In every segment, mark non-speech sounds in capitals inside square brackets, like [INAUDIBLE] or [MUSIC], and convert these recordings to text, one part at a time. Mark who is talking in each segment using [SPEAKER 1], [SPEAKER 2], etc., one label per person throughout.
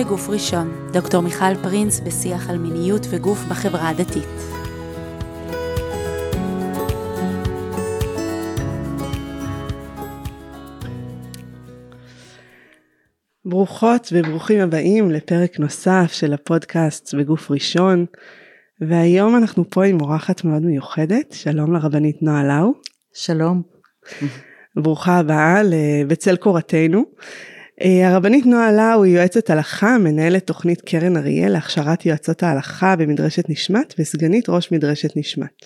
[SPEAKER 1] בגוף ראשון, דוקטור מיכל פרינס בשיח על מיניות וגוף בחברה הדתית.
[SPEAKER 2] ברוכות וברוכים הבאים לפרק נוסף של הפודקאסט בגוף ראשון והיום אנחנו פה עם אורחת מאוד מיוחדת, שלום לרבנית נועה לאו.
[SPEAKER 3] שלום.
[SPEAKER 2] ברוכה הבאה בצל קורתנו. אה, הרבנית נועה לאו היא יועצת הלכה, מנהלת תוכנית קרן אריאל להכשרת יועצות ההלכה במדרשת נשמת וסגנית ראש מדרשת נשמת.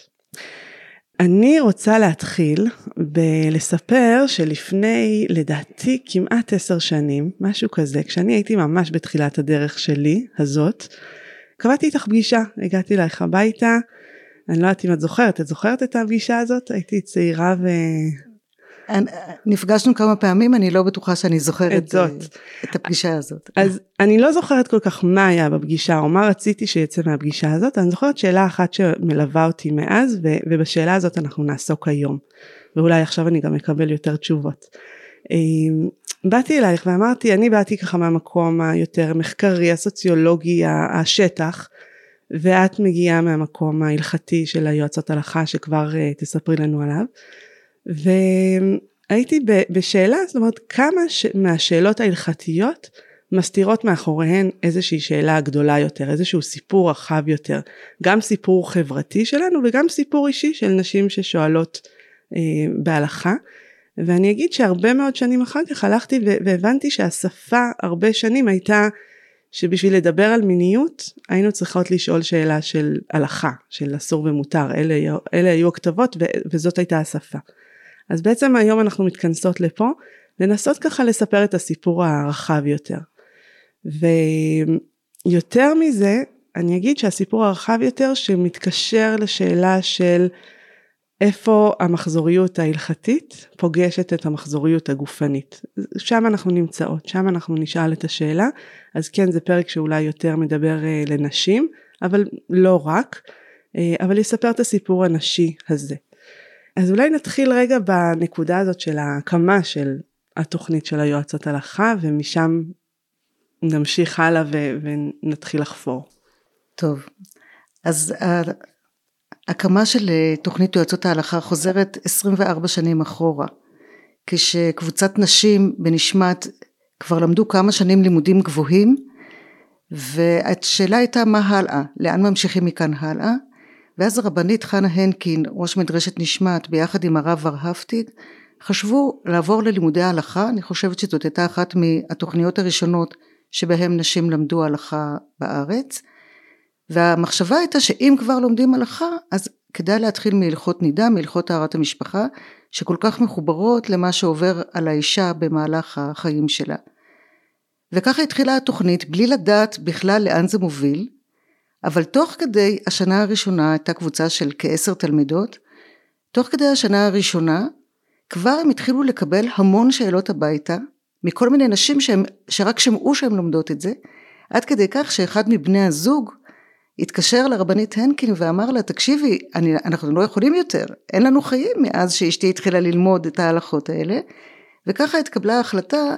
[SPEAKER 2] אני רוצה להתחיל בלספר שלפני לדעתי כמעט עשר שנים, משהו כזה, כשאני הייתי ממש בתחילת הדרך שלי, הזאת, קבעתי איתך פגישה, הגעתי אלייך הביתה, אני לא יודעת אם את זוכרת, את זוכרת את הפגישה הזאת? הייתי צעירה ו...
[SPEAKER 3] נפגשנו כמה פעמים, אני לא בטוחה שאני זוכרת את, זאת. את הפגישה הזאת.
[SPEAKER 2] אז אני לא זוכרת כל כך מה היה בפגישה, או מה רציתי שיצא מהפגישה הזאת, אני זוכרת שאלה אחת שמלווה אותי מאז, ובשאלה הזאת אנחנו נעסוק היום. ואולי עכשיו אני גם אקבל יותר תשובות. אמ, באתי אלייך ואמרתי, אני באתי ככה מהמקום היותר מחקרי, הסוציולוגי, השטח, ואת מגיעה מהמקום ההלכתי של היועצות הלכה שכבר uh, תספרי לנו עליו. והייתי בשאלה, זאת אומרת, כמה ש... מהשאלות ההלכתיות מסתירות מאחוריהן איזושהי שאלה גדולה יותר, איזשהו סיפור רחב יותר, גם סיפור חברתי שלנו וגם סיפור אישי של נשים ששואלות אה, בהלכה. ואני אגיד שהרבה מאוד שנים אחר כך הלכתי והבנתי שהשפה הרבה שנים הייתה שבשביל לדבר על מיניות היינו צריכות לשאול שאלה של הלכה, של אסור ומותר, אלה, אלה היו הכתובות וזאת הייתה השפה. אז בעצם היום אנחנו מתכנסות לפה לנסות ככה לספר את הסיפור הרחב יותר. ויותר מזה אני אגיד שהסיפור הרחב יותר שמתקשר לשאלה של איפה המחזוריות ההלכתית פוגשת את המחזוריות הגופנית. שם אנחנו נמצאות, שם אנחנו נשאל את השאלה, אז כן זה פרק שאולי יותר מדבר אה, לנשים, אבל לא רק, אה, אבל יספר את הסיפור הנשי הזה. אז אולי נתחיל רגע בנקודה הזאת של ההקמה של התוכנית של היועצות הלכה, ומשם נמשיך הלאה ו- ונתחיל לחפור.
[SPEAKER 3] טוב, אז הקמה של אה, תוכנית יועצות ההלכה חוזרת 24 שנים אחורה, כשקבוצת נשים בנשמת כבר למדו כמה שנים לימודים גבוהים, והשאלה הייתה מה הלאה, לאן ממשיכים מכאן הלאה, ואז הרבנית חנה הנקין, ראש מדרשת נשמת, ביחד עם הרב ורהפטיג, חשבו לעבור ללימודי ההלכה, אני חושבת שזאת הייתה אחת מהתוכניות הראשונות שבהם נשים למדו הלכה בארץ, והמחשבה הייתה שאם כבר לומדים הלכה אז כדאי להתחיל מהלכות נידה, מהלכות טהרת המשפחה שכל כך מחוברות למה שעובר על האישה במהלך החיים שלה. וככה התחילה התוכנית בלי לדעת בכלל לאן זה מוביל, אבל תוך כדי השנה הראשונה הייתה קבוצה של כעשר תלמידות, תוך כדי השנה הראשונה כבר הם התחילו לקבל המון שאלות הביתה מכל מיני נשים שהם, שרק שמעו שהן לומדות את זה, עד כדי כך שאחד מבני הזוג התקשר לרבנית הנקין ואמר לה תקשיבי אני, אנחנו לא יכולים יותר אין לנו חיים מאז שאשתי התחילה ללמוד את ההלכות האלה. וככה התקבלה ההחלטה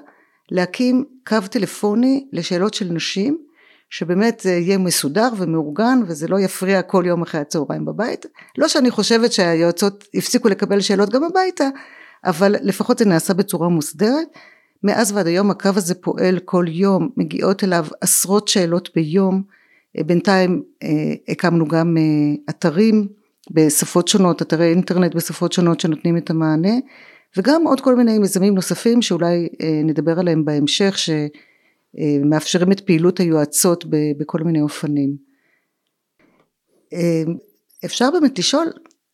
[SPEAKER 3] להקים קו טלפוני לשאלות של נשים שבאמת זה יהיה מסודר ומאורגן וזה לא יפריע כל יום אחרי הצהריים בבית. לא שאני חושבת שהיועצות הפסיקו לקבל שאלות גם הביתה אבל לפחות זה נעשה בצורה מוסדרת. מאז ועד היום הקו הזה פועל כל יום מגיעות אליו עשרות שאלות ביום. בינתיים אה, הקמנו גם אה, אתרים בשפות שונות, אתרי אינטרנט בשפות שונות שנותנים את המענה וגם עוד כל מיני מיזמים נוספים שאולי אה, נדבר עליהם בהמשך שמאפשרים את פעילות היועצות בכל מיני אופנים. אפשר באמת לשאול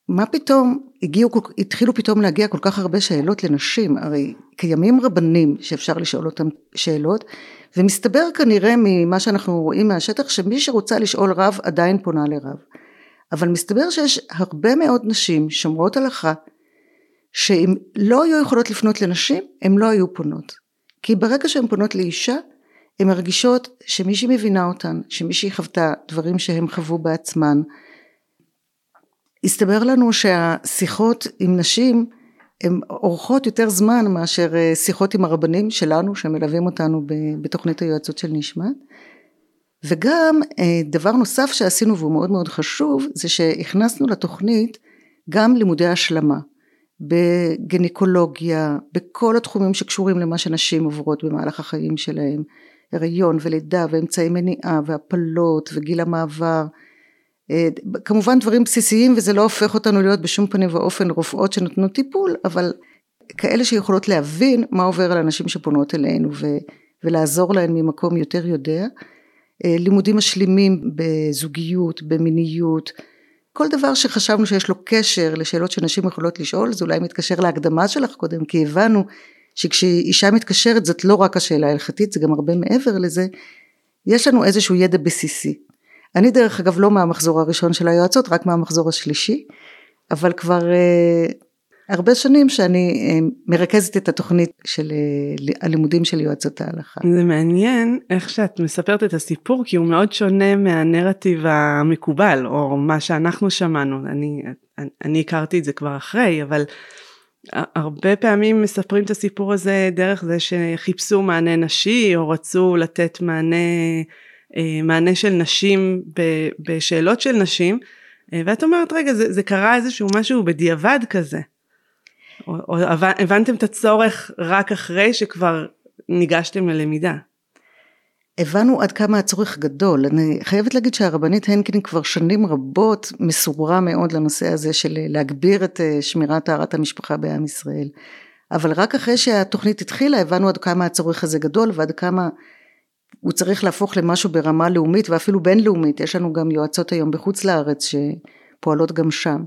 [SPEAKER 3] מה פתאום הגיעו, התחילו פתאום להגיע כל כך הרבה שאלות לנשים, הרי קיימים רבנים שאפשר לשאול אותם שאלות, ומסתבר כנראה ממה שאנחנו רואים מהשטח שמי שרוצה לשאול רב עדיין פונה לרב. אבל מסתבר שיש הרבה מאוד נשים שומרות הלכה, שאם לא היו יכולות לפנות לנשים, הן לא היו פונות. כי ברגע שהן פונות לאישה, הן מרגישות שמישהי מבינה אותן, שמישהי חוותה דברים שהן חוו בעצמן, הסתבר לנו שהשיחות עם נשים הן אורכות יותר זמן מאשר אה, שיחות עם הרבנים שלנו שמלווים אותנו בתוכנית היועצות של נשמת. וגם אה, דבר נוסף שעשינו והוא מאוד מאוד חשוב זה שהכנסנו לתוכנית גם לימודי השלמה בגניקולוגיה, בכל התחומים שקשורים למה שנשים עוברות במהלך החיים שלהם, הריון ולידה ואמצעי מניעה והפלות וגיל המעבר, אה, כמובן דברים בסיסיים וזה לא הופך אותנו להיות בשום פנים ואופן רופאות שנותנו טיפול, אבל כאלה שיכולות להבין מה עובר על הנשים שפונות אלינו ו, ולעזור להן ממקום יותר יודע. אה, לימודים משלימים בזוגיות, במיניות, כל דבר שחשבנו שיש לו קשר לשאלות שנשים יכולות לשאול, זה אולי מתקשר להקדמה שלך קודם, כי הבנו שכשאישה מתקשרת זאת לא רק השאלה ההלכתית, זה גם הרבה מעבר לזה, יש לנו איזשהו ידע בסיסי. אני דרך אגב לא מהמחזור הראשון של היועצות, רק מהמחזור השלישי, אבל כבר אה, הרבה שנים שאני אה, מרכזת את התוכנית של אה, הלימודים של יועצות ההלכה.
[SPEAKER 2] זה מעניין איך שאת מספרת את הסיפור כי הוא מאוד שונה מהנרטיב המקובל או מה שאנחנו שמענו אני אני הכרתי את זה כבר אחרי אבל הרבה פעמים מספרים את הסיפור הזה דרך זה שחיפשו מענה נשי או רצו לתת מענה אה, מענה של נשים בשאלות של נשים ואת אומרת רגע זה, זה קרה איזשהו משהו בדיעבד כזה או, או הבנתם את הצורך רק אחרי שכבר ניגשתם ללמידה?
[SPEAKER 3] הבנו עד כמה הצורך גדול. אני חייבת להגיד שהרבנית הנקין כבר שנים רבות מסורה מאוד לנושא הזה של להגביר את אה, שמירת טהרת המשפחה בעם ישראל. אבל רק אחרי שהתוכנית התחילה הבנו עד כמה הצורך הזה גדול ועד כמה הוא צריך להפוך למשהו ברמה לאומית ואפילו בינלאומית. יש לנו גם יועצות היום בחוץ לארץ שפועלות גם שם.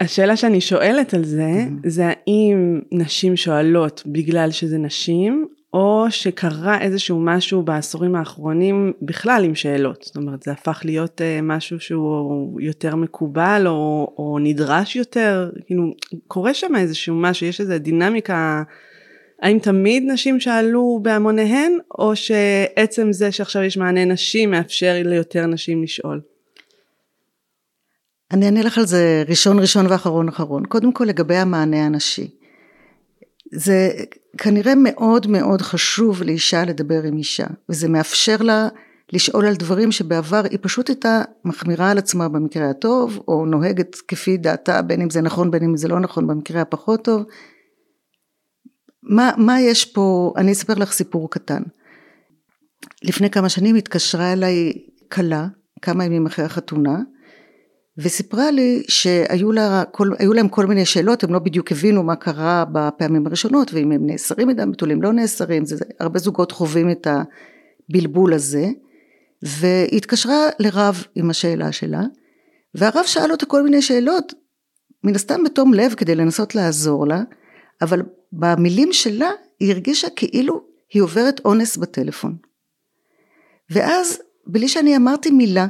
[SPEAKER 2] השאלה שאני שואלת על זה, mm-hmm. זה האם נשים שואלות בגלל שזה נשים, או שקרה איזשהו משהו בעשורים האחרונים בכלל עם שאלות. זאת אומרת, זה הפך להיות uh, משהו שהוא יותר מקובל, או, או נדרש יותר, כאילו, קורה שם איזשהו משהו, יש איזו דינמיקה, האם תמיד נשים שאלו בהמוניהן, או שעצם זה שעכשיו יש מענה נשי מאפשר ליותר נשים לשאול?
[SPEAKER 3] אני אענה לך על זה ראשון ראשון ואחרון אחרון. קודם כל לגבי המענה הנשי. זה כנראה מאוד מאוד חשוב לאישה לדבר עם אישה, וזה מאפשר לה לשאול על דברים שבעבר היא פשוט הייתה מחמירה על עצמה במקרה הטוב, או נוהגת כפי דעתה, בין אם זה נכון בין אם זה לא נכון במקרה הפחות טוב. מה, מה יש פה, אני אספר לך סיפור קטן. לפני כמה שנים התקשרה אליי כלה, כמה ימים אחרי החתונה, וסיפרה לי שהיו לה כל, להם כל מיני שאלות, הם לא בדיוק הבינו מה קרה בפעמים הראשונות, ואם הם נאסרים מדם בתולים לא נאסרים, זה, הרבה זוגות חווים את הבלבול הזה, והיא התקשרה לרב עם השאלה שלה, והרב שאל אותה כל מיני שאלות, מן הסתם בתום לב כדי לנסות לעזור לה, אבל במילים שלה היא הרגישה כאילו היא עוברת אונס בטלפון. ואז בלי שאני אמרתי מילה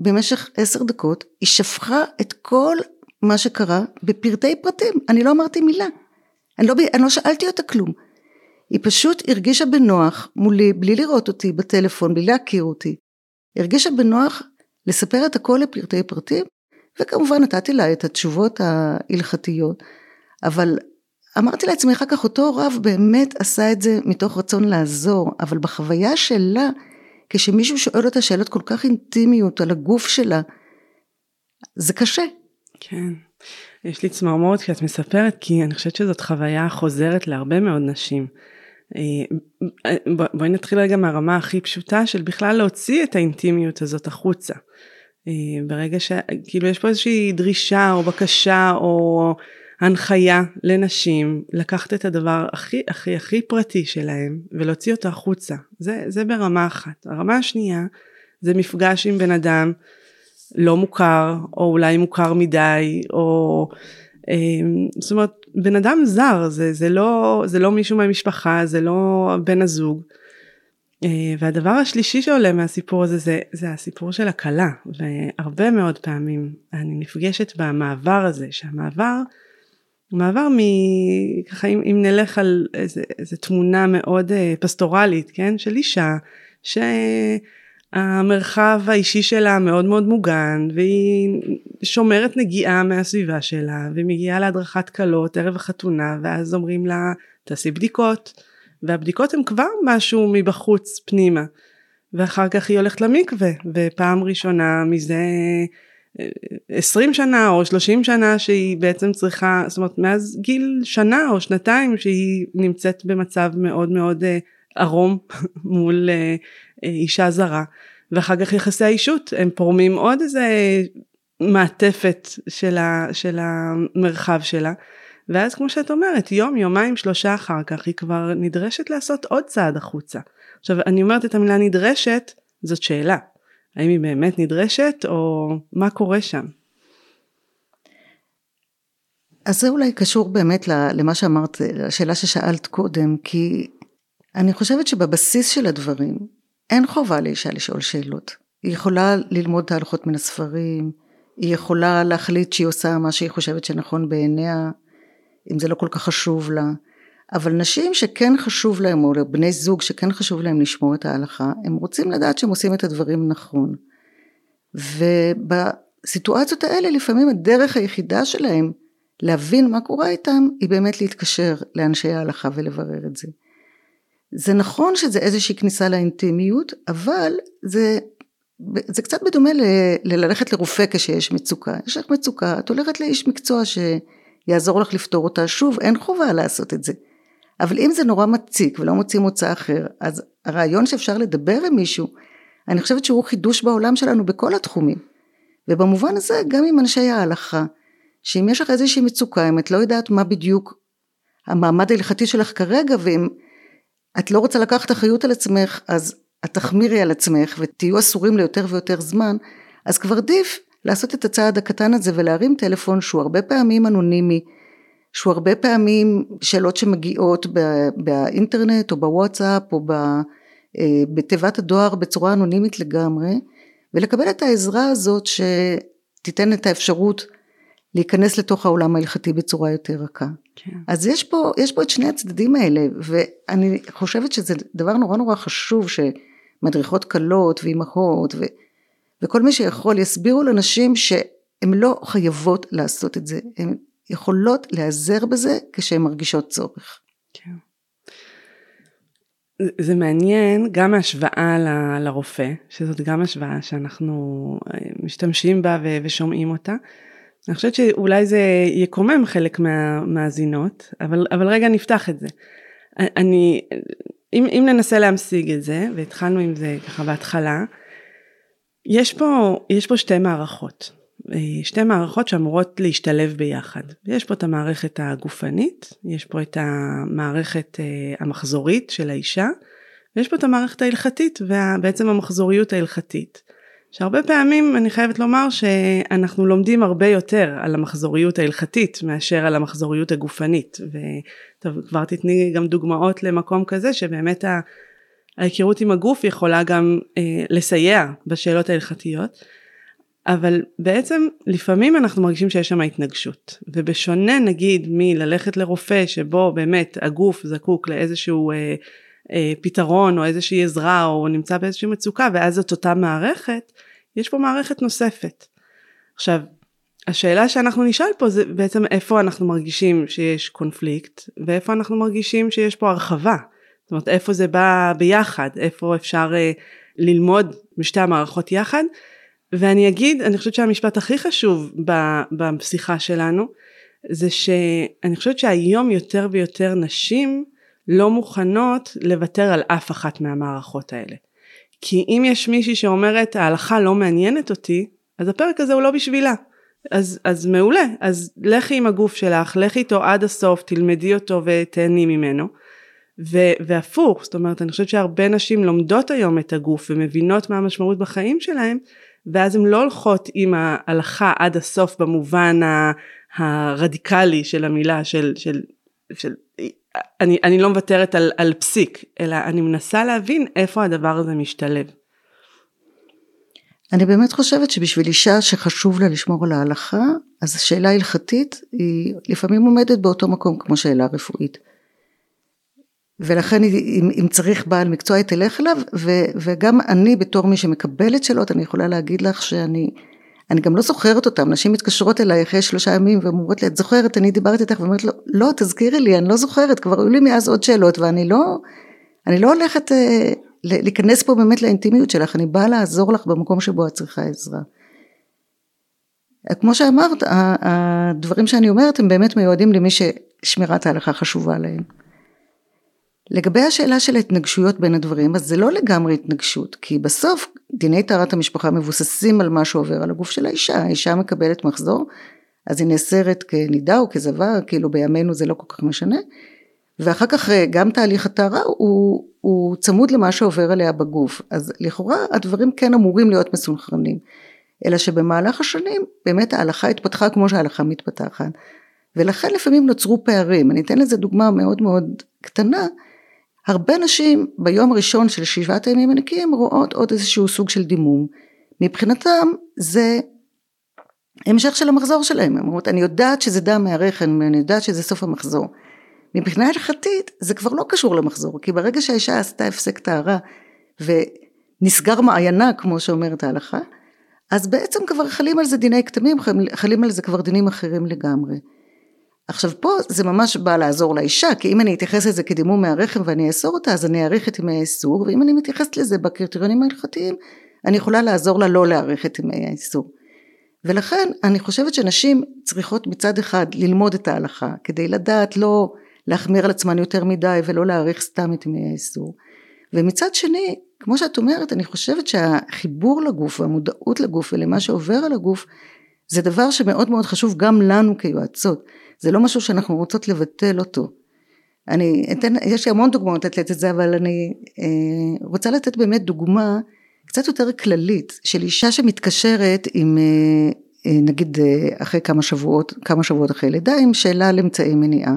[SPEAKER 3] במשך עשר דקות, היא שפכה את כל מה שקרה בפרטי פרטים, אני לא אמרתי מילה, אני לא, אני לא שאלתי אותה כלום. היא פשוט הרגישה בנוח מולי, בלי לראות אותי בטלפון, בלי להכיר אותי. הרגישה בנוח לספר את הכל לפרטי פרטים, וכמובן נתתי לה את התשובות ההלכתיות, אבל אמרתי לעצמי אחר כך, אותו רב באמת עשה את זה מתוך רצון לעזור, אבל בחוויה שלה, כשמישהו שואל אותה שאלות כל כך אינטימיות על הגוף שלה, זה קשה.
[SPEAKER 2] כן. יש לי צמרמורת כשאת מספרת, כי אני חושבת שזאת חוויה חוזרת להרבה מאוד נשים. אה, בואי נתחיל רגע מהרמה הכי פשוטה של בכלל להוציא את האינטימיות הזאת החוצה. אה, ברגע שכאילו יש פה איזושהי דרישה או בקשה או הנחיה לנשים לקחת את הדבר הכי הכי הכי פרטי שלהם ולהוציא אותו החוצה. זה, זה ברמה אחת. הרמה השנייה זה מפגש עם בן אדם לא מוכר או אולי מוכר מדי או אמ, זאת אומרת בן אדם זר זה, זה, לא, זה לא מישהו מהמשפחה זה לא בן הזוג. אה, והדבר השלישי שעולה מהסיפור הזה זה, זה הסיפור של הכלה והרבה מאוד פעמים אני נפגשת במעבר הזה שהמעבר מעבר מ... ככה אם, אם נלך על איזה, איזה תמונה מאוד אה, פסטורלית, כן? של אישה המרחב האישי שלה מאוד מאוד מוגן והיא שומרת נגיעה מהסביבה שלה ומגיעה להדרכת כלות ערב החתונה ואז אומרים לה תעשי בדיקות והבדיקות הן כבר משהו מבחוץ פנימה ואחר כך היא הולכת למקווה ופעם ראשונה מזה 20 שנה או 30 שנה שהיא בעצם צריכה זאת אומרת מאז גיל שנה או שנתיים שהיא נמצאת במצב מאוד מאוד אה, ערום [LAUGHS] מול אה, אה, אישה זרה. ואחר כך יחסי האישות הם פורמים עוד איזה מעטפת של, ה, של המרחב שלה. ואז כמו שאת אומרת יום יומיים שלושה אחר כך היא כבר נדרשת לעשות עוד צעד החוצה. עכשיו אני אומרת את המילה נדרשת זאת שאלה האם היא באמת נדרשת או מה קורה שם.
[SPEAKER 3] אז זה אולי קשור באמת למה שאמרת, לשאלה ששאלת קודם, כי אני חושבת שבבסיס של הדברים אין חובה לאישה לשאול שאלות. היא יכולה ללמוד תהלוכות מן הספרים, היא יכולה להחליט שהיא עושה מה שהיא חושבת שנכון בעיניה, אם זה לא כל כך חשוב לה. אבל נשים שכן חשוב להם, או בני זוג שכן חשוב להם לשמור את ההלכה, הם רוצים לדעת שהם עושים את הדברים נכון. ובסיטואציות האלה לפעמים הדרך היחידה שלהם להבין מה קורה איתם, היא באמת להתקשר לאנשי ההלכה ולברר את זה. זה נכון שזה איזושהי כניסה לאינטימיות, אבל זה, זה קצת בדומה ל, לללכת לרופא כשיש מצוקה. יש לך מצוקה, את הולכת לאיש מקצוע שיעזור לך לפתור אותה. שוב, אין חובה לעשות את זה. אבל אם זה נורא מציק ולא מוצאים מוצא אחר, אז הרעיון שאפשר לדבר עם מישהו, אני חושבת שהוא חידוש בעולם שלנו בכל התחומים. ובמובן הזה גם עם אנשי ההלכה, שאם יש לך איזושהי מצוקה, אם את לא יודעת מה בדיוק המעמד ההלכתי שלך כרגע, ואם את לא רוצה לקחת אחריות על עצמך, אז את תחמירי על עצמך ותהיו אסורים ליותר ויותר זמן, אז כבר עדיף לעשות את הצעד הקטן הזה ולהרים טלפון שהוא הרבה פעמים אנונימי, שהוא הרבה פעמים שאלות שמגיעות באינטרנט או בוואטסאפ או אה, בתיבת הדואר בצורה אנונימית לגמרי, ולקבל את העזרה הזאת שתיתן את האפשרות להיכנס לתוך העולם ההלכתי בצורה יותר רכה. כן. אז יש פה, יש פה את שני הצדדים האלה, ואני חושבת שזה דבר נורא נורא חשוב שמדריכות קלות ואימהות ו, וכל מי שיכול יסבירו לנשים שהן לא חייבות לעשות את זה, הן יכולות להיעזר בזה כשהן מרגישות צורך. כן.
[SPEAKER 2] זה מעניין גם ההשוואה ל, לרופא, שזאת גם השוואה שאנחנו אה, משתמשים בה ושומעים אותה. אני חושבת שאולי זה יקומם חלק מהמאזינות, אבל, אבל רגע נפתח את זה. אני, אם, אם ננסה להמשיג את זה, והתחלנו עם זה ככה בהתחלה, יש פה, יש פה שתי מערכות. אה, שתי מערכות שאמורות להשתלב ביחד. יש פה את המערכת הגופנית, יש פה את המערכת אה, המחזורית של האישה, ויש פה את המערכת ההלכתית ובעצם המחזוריות ההלכתית. שהרבה פעמים אני חייבת לומר שאנחנו לומדים הרבה יותר על המחזוריות ההלכתית מאשר על המחזוריות הגופנית וכבר תתני גם דוגמאות למקום כזה שבאמת ההיכרות עם הגוף יכולה גם אה, לסייע בשאלות ההלכתיות אבל בעצם לפעמים אנחנו מרגישים שיש שם התנגשות ובשונה נגיד מללכת לרופא שבו באמת הגוף זקוק לאיזשהו אה, אה, פתרון או איזושהי עזרה או נמצא באיזושהי מצוקה ואז זאת אותה מערכת, יש פה מערכת נוספת. עכשיו, השאלה שאנחנו נשאל פה זה בעצם איפה אנחנו מרגישים שיש קונפליקט ואיפה אנחנו מרגישים שיש פה הרחבה. זאת אומרת איפה זה בא ביחד, איפה אפשר אה, ללמוד משתי המערכות יחד. ואני אגיד, אני חושבת שהמשפט הכי חשוב בשיחה שלנו זה שאני חושבת שהיום יותר ויותר נשים לא מוכנות לוותר על אף אחת מהמערכות האלה. כי אם יש מישהי שאומרת ההלכה לא מעניינת אותי, אז הפרק הזה הוא לא בשבילה. אז, אז מעולה, אז לכי עם הגוף שלך, לכי איתו עד הסוף, תלמדי אותו ותהני ממנו. ו, והפוך, זאת אומרת, אני חושבת שהרבה נשים לומדות היום את הגוף ומבינות מה המשמעות בחיים שלהם, ואז הן לא הולכות עם ההלכה עד הסוף במובן הרדיקלי של המילה, של, של, של אני, אני לא מוותרת על, על פסיק, אלא אני מנסה להבין איפה הדבר הזה משתלב.
[SPEAKER 3] אני באמת חושבת שבשביל אישה שחשוב לה לשמור על ההלכה, אז השאלה ההלכתית היא לפעמים עומדת באותו מקום כמו שאלה רפואית. ולכן אם, אם צריך בעל מקצוע היא תלך אליו ו, וגם אני בתור מי שמקבלת שאלות אני יכולה להגיד לך שאני אני גם לא זוכרת אותם, נשים מתקשרות אליי אחרי שלושה ימים ואומרות לי את זוכרת אני דיברתי איתך ואומרת לו לא תזכירי לי אני לא זוכרת כבר היו לי מאז עוד שאלות ואני לא אני לא הולכת אה, להיכנס פה באמת לאינטימיות שלך אני באה לעזור לך במקום שבו את צריכה עזרה. כמו שאמרת הדברים שאני אומרת הם באמת מיועדים למי ששמירת ההלכה חשובה להם. לגבי השאלה של ההתנגשויות בין הדברים, אז זה לא לגמרי התנגשות, כי בסוף דיני טהרת המשפחה מבוססים על מה שעובר על הגוף של האישה, האישה מקבלת מחזור, אז היא נאסרת כנידה או כזבה, כאילו בימינו זה לא כל כך משנה, ואחר כך אה, גם תהליך הטהרה הוא, הוא צמוד למה שעובר עליה בגוף, אז לכאורה הדברים כן אמורים להיות מסונכרנים, אלא שבמהלך השנים באמת ההלכה התפתחה כמו שההלכה מתפתחת, ולכן לפעמים נוצרו פערים, אני אתן לזה דוגמה מאוד מאוד קטנה, הרבה נשים ביום הראשון של שבעת הימים הנקיים רואות עוד איזשהו סוג של דימום. מבחינתם זה המשך של המחזור שלהם. הן אומרות, אני יודעת שזה דם מהרחם, אני יודעת שזה סוף המחזור. מבחינה הלכתית זה כבר לא קשור למחזור, כי ברגע שהאישה עשתה הפסק טהרה ונסגר מעיינה, כמו שאומרת ההלכה, אז בעצם כבר חלים על זה דיני כתמים, חלים על זה כבר דינים אחרים לגמרי. עכשיו פה זה ממש בא לעזור לאישה, כי אם אני אתייחס לזה כדימום מהרחם ואני אאסור אותה, אז אני אאריך את ימי האיסור, ואם אני מתייחסת לזה בקריטריונים ההלכתיים, אני יכולה לעזור לה לא להאריך את ימי האיסור. ולכן אני חושבת שנשים צריכות מצד אחד ללמוד את ההלכה, כדי לדעת לא להחמיר על עצמן יותר מדי ולא להאריך סתם את ימי האיסור. ומצד שני, כמו שאת אומרת, אני חושבת שהחיבור לגוף והמודעות לגוף ולמה שעובר על הגוף, זה דבר שמאוד מאוד חשוב גם לנו כיועצות. זה לא משהו שאנחנו רוצות לבטל אותו. אני אתן, יש לי המון דוגמאות לתת את זה, אבל אני אה, רוצה לתת באמת דוגמה קצת יותר כללית של אישה שמתקשרת עם, אה, אה, נגיד אה, אחרי כמה שבועות, כמה שבועות אחרי לידה, עם שאלה על אמצעי מניעה.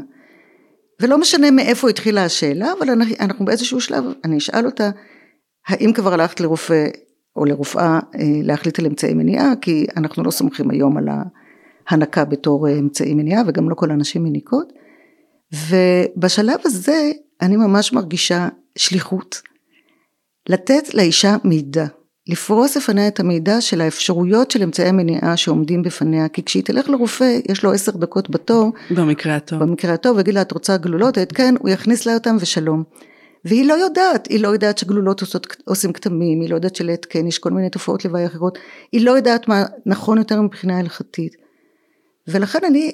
[SPEAKER 3] ולא משנה מאיפה התחילה השאלה, אבל אנחנו באיזשהו שלב, אני אשאל אותה, האם כבר הלכת לרופא או לרופאה אה, להחליט על אמצעי מניעה, כי אנחנו לא סומכים היום על ה... הנקה בתור אה, אמצעי מניעה וגם לא כל הנשים מניקות ובשלב הזה אני ממש מרגישה שליחות. לתת לאישה מידע. לפרוס לפניה את המידע של האפשרויות של אמצעי מניעה שעומדים בפניה כי כשהיא תלך לרופא יש לו עשר דקות בתור.
[SPEAKER 2] במקרה הטוב.
[SPEAKER 3] במקרה הטוב ויגיד לה את רוצה גלולות? את כן. הוא יכניס לה אותם ושלום. והיא לא יודעת, היא לא יודעת שגלולות עושות, עושים כתמים, היא לא יודעת שלהתקן יש כל מיני תופעות לוואי אחרות, היא לא יודעת מה נכון יותר מבחינה הלכתית. ולכן אני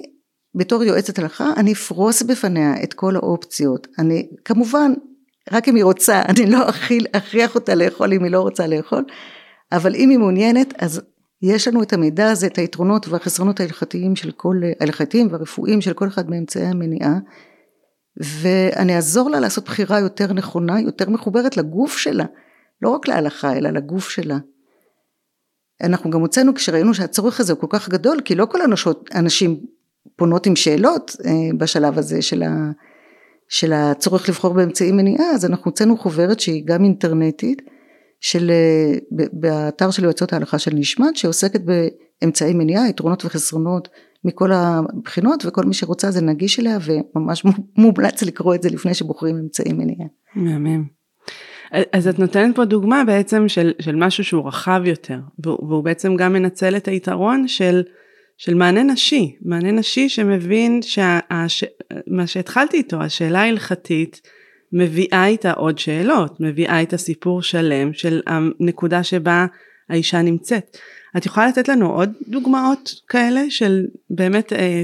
[SPEAKER 3] בתור יועצת הלכה אני אפרוס בפניה את כל האופציות. אני כמובן רק אם היא רוצה [LAUGHS] אני לא אכיל, אכריח אותה לאכול אם היא לא רוצה לאכול אבל אם היא מעוניינת אז יש לנו את המידע הזה את היתרונות והחסרונות ההלכתיים של כל ההלכתיים והרפואיים של כל אחד מאמצעי המניעה ואני אעזור לה לעשות בחירה יותר נכונה יותר מחוברת לגוף שלה. לא רק להלכה אלא לגוף שלה אנחנו גם הוצאנו כשראינו שהצורך הזה הוא כל כך גדול, כי לא כל הנשות, הנשים פונות עם שאלות אה, בשלב הזה של, ה, של הצורך לבחור באמצעי מניעה, אז אנחנו הוצאנו חוברת שהיא גם אינטרנטית, של, אה, באתר של יועצות ההלכה של נשמת, שעוסקת באמצעי מניעה, יתרונות וחסרונות מכל הבחינות, וכל מי שרוצה זה נגיש אליה, וממש מומלץ לקרוא את זה לפני שבוחרים אמצעי מניעה.
[SPEAKER 2] מהמם. אז את נותנת פה דוגמה בעצם של, של משהו שהוא רחב יותר, והוא, והוא בעצם גם מנצל את היתרון של, של מענה נשי, מענה נשי שמבין שמה שהתחלתי איתו, השאלה ההלכתית, מביאה איתה עוד שאלות, מביאה איתה סיפור שלם של הנקודה שבה האישה נמצאת. את יכולה לתת לנו עוד דוגמאות כאלה של באמת אה,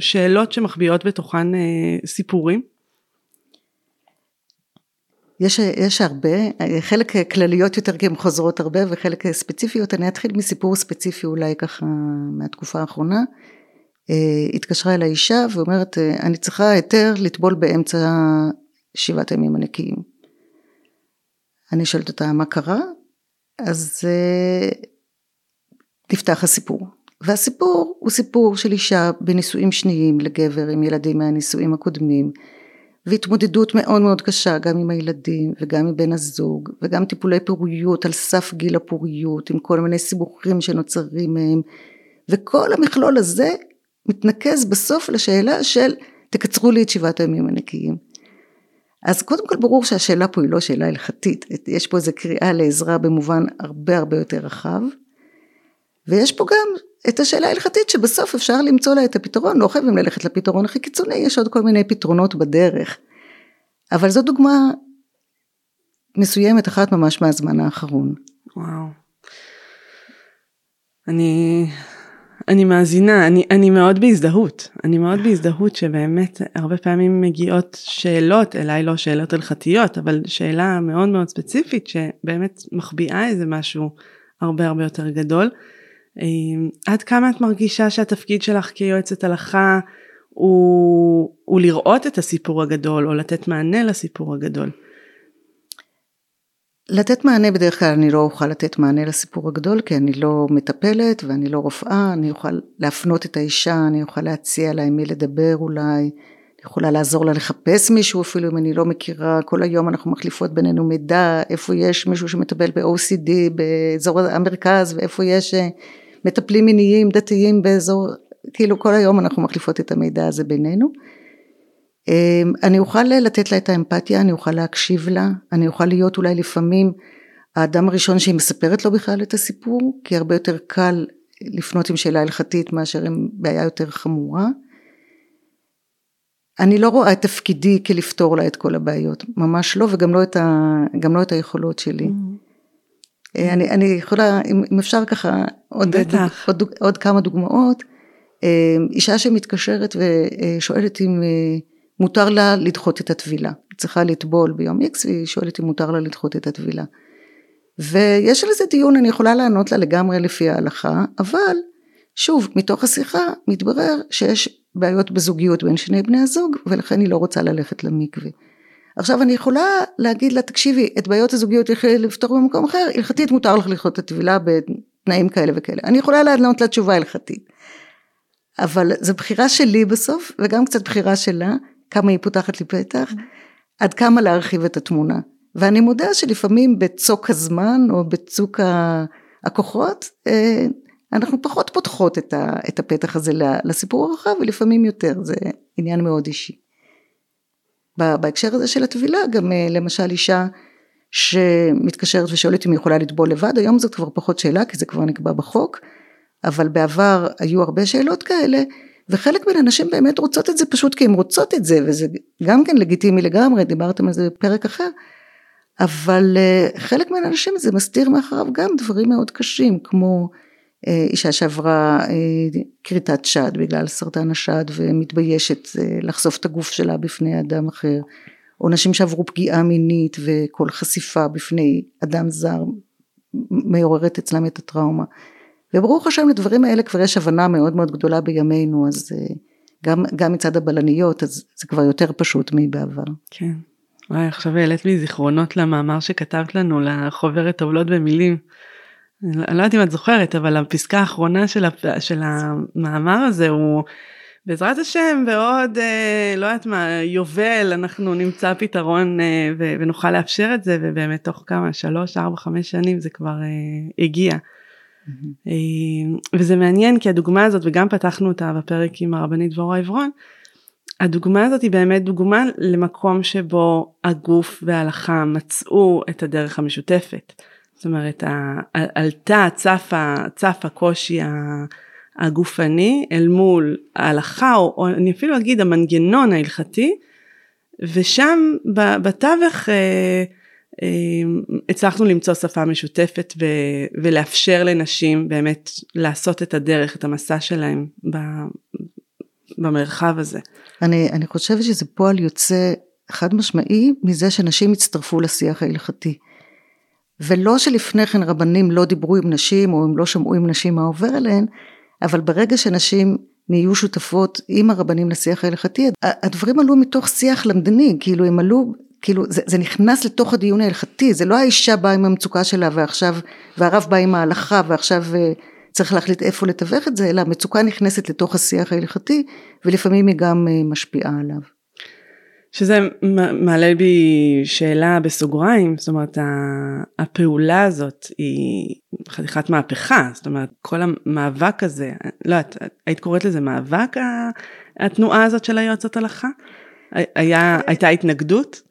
[SPEAKER 2] שאלות שמחביאות בתוכן אה, סיפורים?
[SPEAKER 3] יש, יש הרבה, חלק כלליות יותר כי הן חוזרות הרבה וחלק ספציפיות, אני אתחיל מסיפור ספציפי אולי ככה מהתקופה האחרונה. אה, התקשרה אל האישה ואומרת אני צריכה היתר לטבול באמצע שבעת הימים הנקיים. אני שואלת אותה מה קרה? אז אה, נפתח הסיפור. והסיפור הוא סיפור של אישה בנישואים שניים לגבר עם ילדים מהנישואים הקודמים. והתמודדות מאוד מאוד קשה גם עם הילדים וגם עם בן הזוג וגם טיפולי פוריות על סף גיל הפוריות עם כל מיני סיבוכים שנוצרים מהם וכל המכלול הזה מתנקז בסוף לשאלה של תקצרו לי את שבעת הימים הנקיים. אז קודם כל ברור שהשאלה פה היא לא שאלה הלכתית, יש פה איזו קריאה לעזרה במובן הרבה הרבה יותר רחב, ויש פה גם את השאלה ההלכתית שבסוף אפשר למצוא לה את הפתרון, לא חייבים ללכת לפתרון הכי קיצוני, יש עוד כל מיני פתרונות בדרך. אבל זו דוגמה מסוימת, אחת ממש מהזמן האחרון.
[SPEAKER 2] וואו. אני, אני מאזינה, אני, אני מאוד בהזדהות, אני מאוד בהזדהות שבאמת הרבה פעמים מגיעות שאלות, אליי לא שאלות הלכתיות, אבל שאלה מאוד מאוד ספציפית שבאמת מחביאה איזה משהו הרבה הרבה יותר גדול. אמ, עד כמה את מרגישה שהתפקיד שלך כיועצת הלכה הוא, הוא לראות את הסיפור הגדול או לתת מענה לסיפור הגדול?
[SPEAKER 3] לתת מענה בדרך כלל אני לא אוכל לתת מענה לסיפור הגדול כי אני לא מטפלת ואני לא רופאה, אני אוכל להפנות את האישה, אני אוכל להציע לה עם מי לדבר אולי, אני יכולה לעזור לה לחפש מישהו אפילו אם אני לא מכירה, כל היום אנחנו מחליפות בינינו מידע, איפה יש מישהו שמטפל ב-OCD באזור המרכז ואיפה יש אה, מטפלים מיניים דתיים באזור, כאילו כל היום אנחנו מחליפות את המידע הזה בינינו. אמ, אני אוכל לתת לה את האמפתיה, אני אוכל להקשיב לה, אני אוכל להיות אולי לפעמים האדם הראשון שהיא מספרת לו בכלל את הסיפור, כי הרבה יותר קל לפנות עם שאלה הלכתית מאשר עם בעיה יותר חמורה. אני לא רואה את תפקידי כלפתור לה את כל הבעיות, ממש לא, וגם לא את, ה, לא את היכולות שלי. Mm-hmm. אני, אני יכולה, אם, אם אפשר ככה, עוד, דוג, עוד, עוד כמה דוגמאות. אמ, אישה שמתקשרת ושואלת אם אה, מותר לה לדחות את הטבילה. היא צריכה לטבול ביום איקס והיא שואלת אם מותר לה לדחות את הטבילה. ויש על זה דיון, אני יכולה לענות לה לגמרי לפי ההלכה, אבל שוב, מתוך השיחה מתברר שיש בעיות בזוגיות בין שני בני הזוג, ולכן היא לא רוצה ללכת למקווה. עכשיו אני יכולה להגיד לה, תקשיבי, את בעיות הזוגיות יכולה לפתור במקום אחר, הלכתית מותר לך לדחות את הטבילה בתנאים כאלה וכאלה. אני יכולה לענות לה תשובה הלכתית. אבל זו בחירה שלי בסוף, וגם קצת בחירה שלה, כמה היא פותחת לי פתח, עד כמה להרחיב את התמונה. ואני מודה שלפעמים בצוק הזמן או בצוק הכוחות, אה, אנחנו פחות פותחות את הפתח הזה לסיפור הרחב ולפעמים יותר, זה עניין מאוד אישי. בהקשר הזה של הטבילה גם אה, למשל אישה שמתקשרת ושואלת אם היא יכולה לטבול לבד, היום זאת כבר פחות שאלה כי זה כבר נקבע בחוק, אבל בעבר היו הרבה שאלות כאלה וחלק מן הנשים באמת רוצות את זה פשוט כי הן רוצות את זה וזה גם כן לגיטימי לגמרי דיברתם על זה בפרק אחר אבל אה, חלק מן הנשים זה מסתיר מאחריו גם דברים מאוד קשים כמו אישה שעברה אה, כריתת שד בגלל סרטן השד ומתביישת לחשוף את הגוף שלה בפני אדם אחר או נשים שעברו פגיעה מינית וכל חשיפה בפני אדם זר מעוררת אצלם את הטראומה וברוך השם לדברים האלה כבר יש הבנה מאוד מאוד גדולה בימינו אז אה, גם, גם מצד הבלניות אז זה כבר יותר פשוט מבעבר.
[SPEAKER 2] כן. וואי עכשיו העלית לי זיכרונות למאמר שכתבת לנו לחוברת טובלות במילים. אני לא יודעת אם את זוכרת אבל הפסקה האחרונה של, הפ... של המאמר הזה הוא בעזרת השם בעוד אה, לא יודעת מה יובל אנחנו נמצא פתרון אה, ו... ונוכל לאפשר את זה ובאמת תוך כמה שלוש ארבע חמש שנים זה כבר אה, הגיע. Mm-hmm. וזה מעניין כי הדוגמה הזאת וגם פתחנו אותה בפרק עם הרבנית דבורה עברון. הדוגמה הזאת היא באמת דוגמה למקום שבו הגוף וההלכה מצאו את הדרך המשותפת. זאת אומרת עלתה צפה צף הקושי הגופני אל מול ההלכה או, או אני אפילו אגיד המנגנון ההלכתי ושם בתווך אה, אמ, הצלחנו למצוא שפה משותפת ו, ולאפשר לנשים באמת לעשות את הדרך, את המסע שלהם ב, במרחב הזה.
[SPEAKER 3] אני, אני חושבת שזה פועל יוצא חד משמעי מזה שנשים הצטרפו לשיח ההלכתי. ולא שלפני כן רבנים לא דיברו עם נשים או הם לא שמעו עם נשים מה עובר עליהן, אבל ברגע שנשים נהיו שותפות עם הרבנים לשיח ההלכתי, הדברים עלו מתוך שיח למדני, כאילו הם עלו כאילו זה, זה נכנס לתוך הדיון ההלכתי, זה לא האישה באה עם המצוקה שלה ועכשיו, והרב בא עם ההלכה ועכשיו אה, צריך להחליט איפה לתווך את זה, אלא המצוקה נכנסת לתוך השיח ההלכתי ולפעמים היא גם אה, משפיעה עליו.
[SPEAKER 2] שזה מעלה בי שאלה בסוגריים, זאת אומרת הפעולה הזאת היא חתיכת מהפכה, זאת אומרת כל המאבק הזה, לא יודעת, היית קוראת לזה מאבק התנועה הזאת של היועצות הלכה? היה, הייתה התנגדות?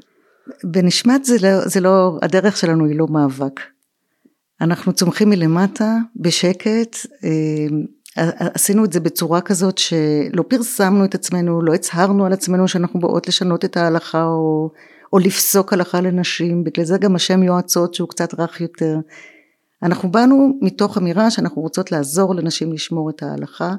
[SPEAKER 3] בנשמת זה לא, זה לא, הדרך שלנו היא לא מאבק. אנחנו צומחים מלמטה, בשקט, אה, עשינו את זה בצורה כזאת שלא פרסמנו את עצמנו, לא הצהרנו על עצמנו שאנחנו באות לשנות את ההלכה או, או לפסוק הלכה לנשים, בגלל זה גם השם יועצות שהוא קצת רך יותר. אנחנו באנו מתוך אמירה שאנחנו רוצות לעזור לנשים לשמור את ההלכה,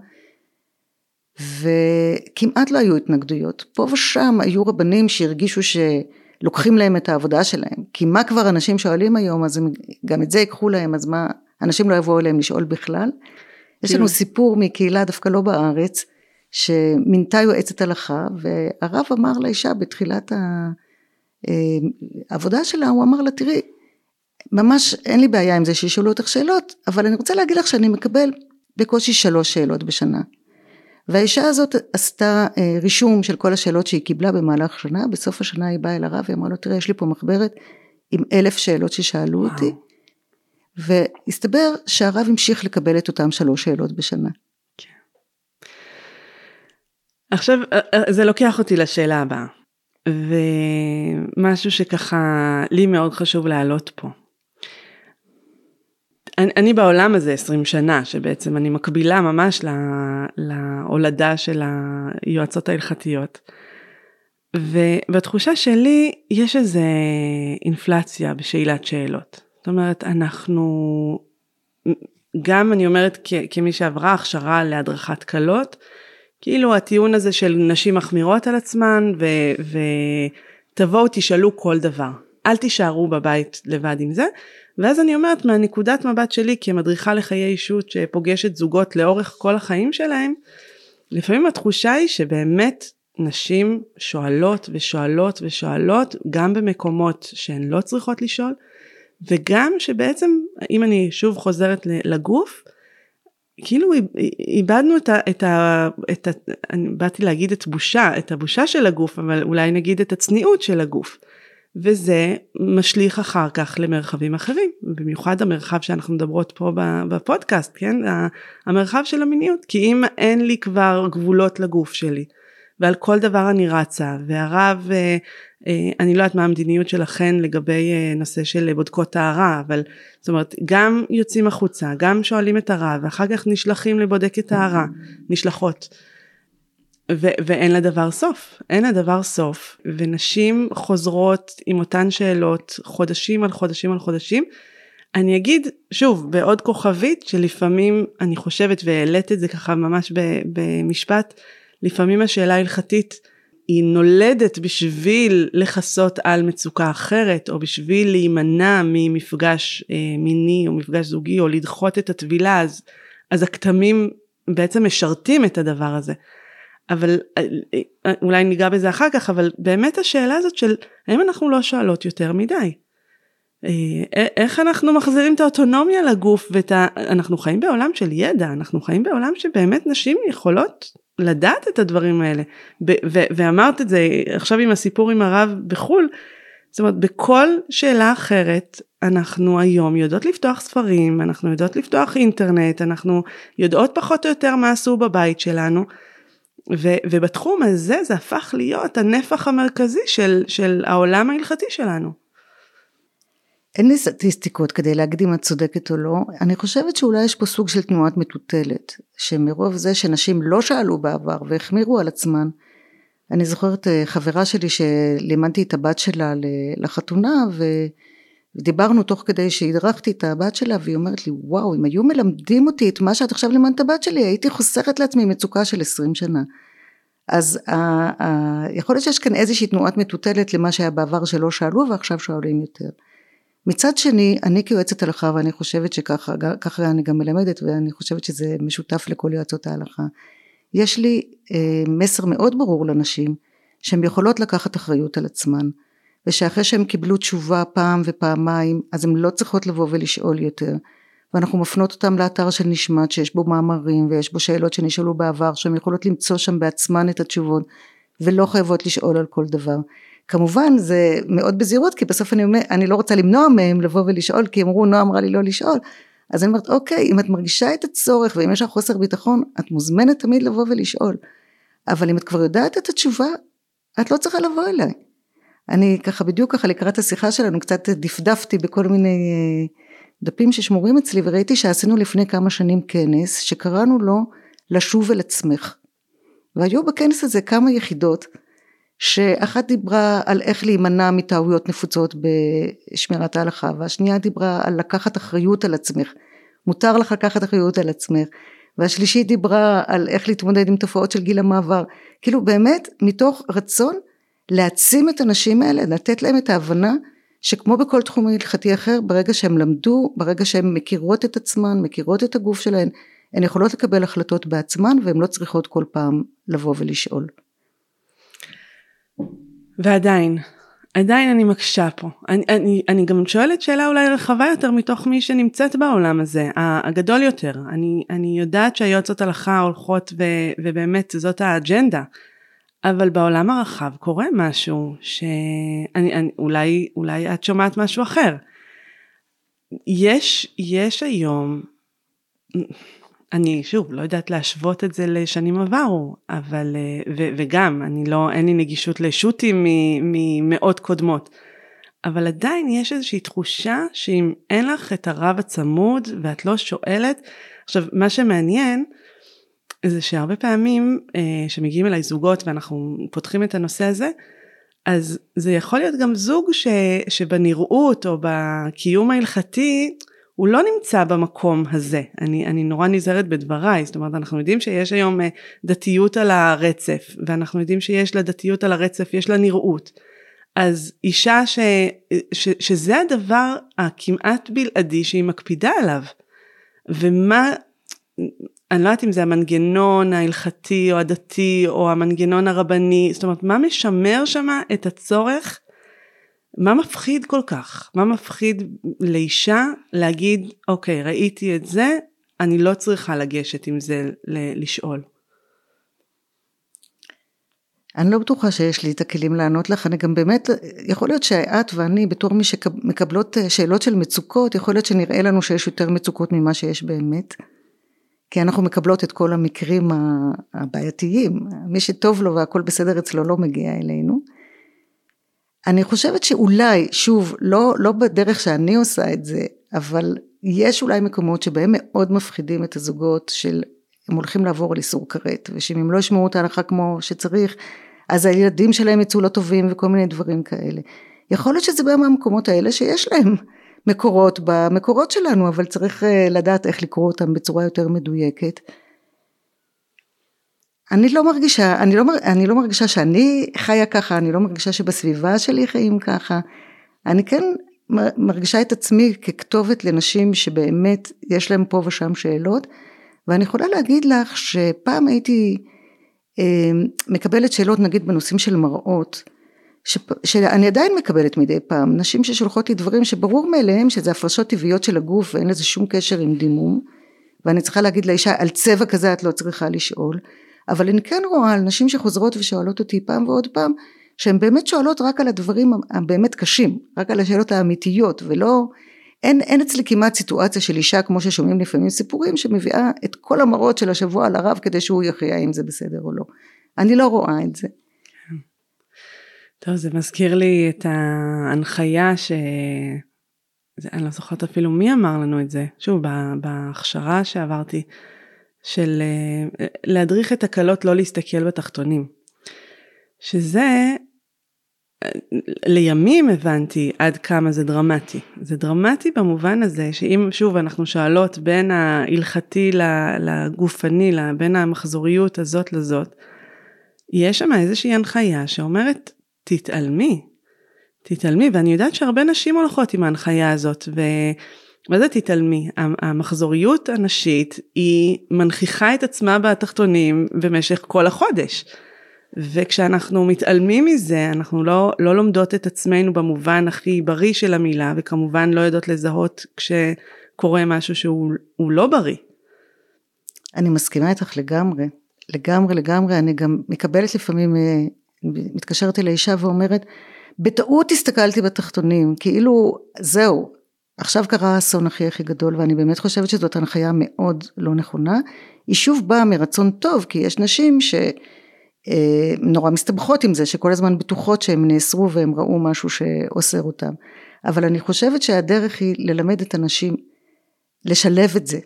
[SPEAKER 3] וכמעט לא היו התנגדויות. פה ושם היו רבנים שהרגישו שלוקחים להם את העבודה שלהם, כי מה כבר אנשים שואלים היום, אז הם גם את זה ייקחו להם, אז מה, אנשים לא יבואו אליהם לשאול בכלל. יש לנו. סיפור מקהילה דווקא לא בארץ, שמינתה יועצת הלכה, והרב אמר לאישה בתחילת העבודה אה, שלה, הוא אמר לה, תראי, ממש אין לי בעיה עם זה שישאלו אותך שאלות, אבל אני רוצה להגיד לך שאני מקבל בקושי שלוש שאלות בשנה. והאישה הזאת עשתה אה, רישום של כל השאלות שהיא קיבלה במהלך שנה, בסוף השנה היא באה אל הרב והיא אמרה לו, תראה, יש לי פה מחברת עם אלף שאלות ששאלו וואו. אותי, והסתבר שהרב המשיך לקבל את אותם שלוש שאלות בשנה. כן.
[SPEAKER 2] עכשיו, אה, אה, זה לוקח אותי לשאלה הבאה, ומשהו שככה לי מאוד חשוב להעלות פה. אני, אני בעולם הזה 20 שנה, שבעצם אני מקבילה ממש להולדה של היועצות ההלכתיות. ובתחושה שלי יש איזה אינפלציה בשאלת שאלות. זאת אומרת, אנחנו, גם אני אומרת כ, כמי שעברה הכשרה להדרכת כלות, כאילו הטיעון הזה של נשים מחמירות על עצמן ו, ותבואו תשאלו כל דבר. אל תישארו בבית לבד עם זה. ואז אני אומרת מהנקודת מבט שלי כמדריכה לחיי אישות שפוגשת זוגות לאורך כל החיים שלהם, לפעמים התחושה היא שבאמת נשים שואלות ושואלות ושואלות גם במקומות שהן לא צריכות לשאול וגם שבעצם אם אני שוב חוזרת לגוף כאילו איבדנו את ה... את ה, את ה אני באתי להגיד את בושה, את הבושה של הגוף אבל אולי נגיד את הצניעות של הגוף. וזה משליך אחר כך למרחבים אחרים, במיוחד המרחב שאנחנו מדברות פה בפודקאסט, כן? המרחב של המיניות, כי אם אין לי כבר גבולות לגוף שלי, ועל כל דבר אני רצה, והרב, אה, אני לא יודעת מה המדיניות שלכן לגבי אה, נושא של בודקות טהרה, אבל זאת אומרת, גם יוצאים החוצה, גם שואלים את הרב, ואחר כך נשלחים לבודקת טהרה, נשלחות. ו- ואין לדבר סוף, אין לדבר סוף, ונשים חוזרות עם אותן שאלות חודשים על חודשים על חודשים. אני אגיד שוב בעוד כוכבית שלפעמים אני חושבת והעלית את זה ככה ממש במשפט, לפעמים השאלה ההלכתית היא נולדת בשביל לכסות על מצוקה אחרת או בשביל להימנע ממפגש אה, מיני או מפגש זוגי או לדחות את הטבילה אז, אז הכתמים בעצם משרתים את הדבר הזה. אבל אה, אה, אולי ניגע בזה אחר כך, אבל באמת השאלה הזאת של האם אנחנו לא שואלות יותר מדי? אה, איך אנחנו מחזירים את האוטונומיה לגוף ואת ה... אנחנו חיים בעולם של ידע, אנחנו חיים בעולם שבאמת נשים יכולות לדעת את הדברים האלה. ואמרת את זה עכשיו עם הסיפור עם הרב בחו"ל, זאת אומרת בכל שאלה אחרת אנחנו היום יודעות לפתוח ספרים, אנחנו יודעות לפתוח אינטרנט, אנחנו יודעות פחות או יותר מה עשו בבית שלנו. ו, ובתחום הזה זה הפך להיות הנפח המרכזי של, של העולם ההלכתי שלנו.
[SPEAKER 3] אין לי סטטיסטיקות כדי להגיד אם את צודקת או לא, אני חושבת שאולי יש פה סוג של תנועת מטוטלת, שמרוב זה שנשים לא שאלו בעבר והחמירו על עצמן, אני זוכרת אה, חברה שלי שלימדתי את הבת שלה לחתונה. ודיברנו תוך כדי שהדרכתי את הבת שלה והיא אומרת לי וואו אם היו מלמדים אותי את מה שאת עכשיו לימדת הבת שלי הייתי חוסכת לעצמי מצוקה של עשרים שנה. אז ה, ה, יכול להיות שיש כאן איזושהי תנועת מטוטלת למה שהיה בעבר שלא שאלו ועכשיו שואלים יותר. מצד שני אני כיועצת הלכה ואני חושבת שככה ככה אני גם מלמדת ואני חושבת שזה משותף לכל יועצות ההלכה. יש לי אה, מסר מאוד ברור לנשים שהן יכולות לקחת אחריות על עצמן. ושאחרי שהם קיבלו תשובה פעם ופעמיים אז הן לא צריכות לבוא ולשאול יותר ואנחנו מפנות אותם לאתר של נשמט שיש בו מאמרים ויש בו שאלות שנשאלו בעבר שהן יכולות למצוא שם בעצמן את התשובות ולא חייבות לשאול על כל דבר. כמובן זה מאוד בזהירות כי בסוף אני, אני לא רוצה למנוע מהם לבוא ולשאול כי אמרו נועה אמרה לי לא לשאול. אז אני אומרת אוקיי אם את מרגישה את הצורך ואם יש לך חוסר ביטחון את מוזמנת תמיד לבוא ולשאול. אבל אם את כבר יודעת את התשובה את לא צריכה לבוא אליי. אני ככה בדיוק ככה לקראת השיחה שלנו קצת דפדפתי בכל מיני אה, דפים ששמורים אצלי וראיתי שעשינו לפני כמה שנים כנס שקראנו לו לשוב אל עצמך. והיו בכנס הזה כמה יחידות שאחת דיברה על איך להימנע מטעויות נפוצות בשמירת ההלכה והשנייה דיברה על לקחת אחריות על עצמך. מותר לך לקחת אחריות על עצמך. והשלישית דיברה על איך להתמודד עם תופעות של גיל המעבר. כאילו באמת מתוך רצון להעצים את הנשים האלה לתת להם את ההבנה שכמו בכל תחום הלכתי אחר ברגע שהם למדו ברגע שהן מכירות את עצמן מכירות את הגוף שלהן הן יכולות לקבל החלטות בעצמן והן לא צריכות כל פעם לבוא ולשאול.
[SPEAKER 2] ועדיין, עדיין אני מקשה פה. אני, אני, אני גם שואלת שאלה אולי רחבה יותר מתוך מי שנמצאת בעולם הזה, הגדול יותר. אני, אני יודעת שהיועצות הלכה הולכות ו, ובאמת זאת האג'נדה, אבל בעולם הרחב קורה משהו שאני, אני, אולי, אולי את שומעת משהו אחר. יש, יש היום אני שוב לא יודעת להשוות את זה לשנים עברו אבל אה, ו, וגם אני לא אין לי נגישות לשו"תים ממאות קודמות. אבל עדיין יש איזושהי תחושה שאם אין לך את הרב הצמוד ואת לא שואלת עכשיו מה שמעניין זה שהרבה פעמים אה, שמגיעים אליי זוגות ואנחנו פותחים את הנושא הזה אז זה יכול להיות גם זוג ש, שבנראות או בקיום ההלכתי הוא לא נמצא במקום הזה, אני, אני נורא נזהרת בדבריי, זאת אומרת אנחנו יודעים שיש היום אה, דתיות על הרצף, ואנחנו יודעים שיש לדתיות על הרצף, יש לה נראות. אז אישה ש, ש, שזה הדבר הכמעט בלעדי שהיא מקפידה עליו, ומה, אני לא יודעת אם זה המנגנון ההלכתי או הדתי או המנגנון הרבני, זאת אומרת מה משמר שמה את הצורך מה מפחיד כל כך? מה מפחיד לאישה להגיד, אוקיי, ראיתי את זה, אני לא צריכה לגשת עם זה לשאול?
[SPEAKER 3] אני לא בטוחה שיש לי את הכלים לענות לך, אני גם באמת, יכול להיות שאת ואני בתור מי שמקבלות שאלות של מצוקות, יכול להיות שנראה לנו שיש יותר מצוקות ממה שיש באמת, כי אנחנו מקבלות את כל המקרים הבעייתיים, מי שטוב לו והכל בסדר אצלו לא מגיע אלינו. אני חושבת שאולי, שוב, לא, לא בדרך שאני עושה את זה, אבל יש אולי מקומות שבהם מאוד מפחידים את הזוגות של הם הולכים לעבור על איסור כרת, ושאם הם לא ישמעו את ההלכה כמו שצריך, אז הילדים שלהם יצאו לא טובים וכל מיני דברים כאלה. יכול להיות שזה בא מהמקומות האלה שיש להם מקורות במקורות שלנו, אבל צריך אה, לדעת איך לקרוא אותם בצורה יותר מדויקת. אני לא מרגישה, אני לא, אני לא מרגישה שאני חיה ככה, אני לא מרגישה שבסביבה שלי חיים ככה. אני כן מרגישה את עצמי ככתובת לנשים שבאמת יש להם פה ושם שאלות, ואני יכולה להגיד לך שפעם הייתי אה, מקבלת שאלות נגיד בנושאים של מראות, ש, שאני עדיין מקבלת מדי פעם, נשים ששולחות לי דברים שברור מאליהם שזה הפרשות טבעיות של הגוף ואין לזה שום קשר עם דימום, ואני צריכה להגיד לאישה על צבע כזה את לא צריכה לשאול. אבל אני כן רואה על נשים שחוזרות ושואלות אותי פעם ועוד פעם שהן באמת שואלות רק על הדברים הבאמת קשים רק על השאלות האמיתיות ולא אין, אין אצלי כמעט סיטואציה של אישה כמו ששומעים לפעמים סיפורים שמביאה את כל המראות של השבוע על הרב כדי שהוא יכריע אם זה בסדר או לא. אני לא רואה את זה.
[SPEAKER 2] טוב זה מזכיר לי את ההנחיה ש... אני לא זוכרת אפילו מי אמר לנו את זה, שוב בהכשרה שעברתי, של אה, להדריך את הקלות לא להסתכל בתחתונים. שזה לימים הבנתי עד כמה זה דרמטי. זה דרמטי במובן הזה שאם שוב אנחנו שואלות בין ההלכתי לגופני, בין המחזוריות הזאת לזאת, יש שם איזושהי הנחיה שאומרת תתעלמי, תתעלמי ואני יודעת שהרבה נשים הולכות עם ההנחיה הזאת ו... מה זה תתעלמי? המחזוריות הנשית היא מנכיחה את עצמה בתחתונים במשך כל החודש. וכשאנחנו מתעלמים מזה אנחנו לא, לא לומדות את עצמנו במובן הכי בריא של המילה וכמובן לא יודעות לזהות כשקורה משהו שהוא לא בריא.
[SPEAKER 3] אני מסכימה איתך לגמרי, לגמרי לגמרי, אני גם מקבלת לפעמים, אה, מתקשרת אל האישה ואומרת, בטעות הסתכלתי בתחתונים, כאילו זהו, עכשיו קרה האסון הכי הכי גדול ואני באמת חושבת שזאת הנחיה מאוד לא נכונה. היא שוב באה מרצון טוב כי יש נשים אה, נורא מסתבכות עם זה, שכל הזמן בטוחות שהם נאסרו והם ראו משהו שאוסר אותם. אבל אני חושבת שהדרך היא ללמד את הנשים לשלב את זה,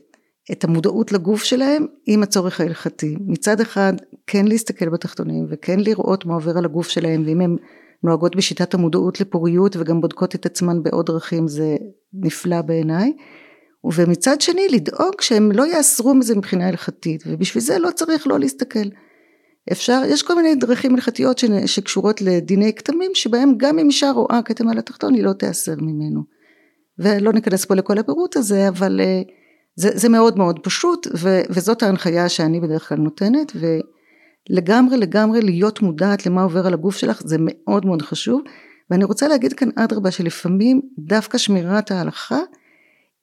[SPEAKER 3] את המודעות לגוף שלהם עם הצורך ההלכתי. מצד אחד כן להסתכל בתחתונים וכן לראות מה עובר על הגוף שלהם ואם הם נוהגות בשיטת המודעות לפוריות וגם בודקות את עצמן בעוד דרכים זה נפלא בעיניי. ומצד שני לדאוג שהם לא יאסרו מזה מבחינה הלכתית ובשביל זה לא צריך לא להסתכל. אפשר, יש כל מיני דרכים הלכתיות שקשורות לדיני כתמים שבהם גם אם אישה רואה כתם על התחתון היא לא תיאסר ממנו. ולא ניכנס פה לכל הפירוט הזה אבל אה, זה, זה מאוד מאוד פשוט ו, וזאת ההנחיה שאני בדרך כלל נותנת ולגמרי לגמרי להיות מודעת למה עובר על הגוף שלך זה מאוד מאוד חשוב ואני רוצה להגיד כאן אדרבה שלפעמים דווקא שמירת ההלכה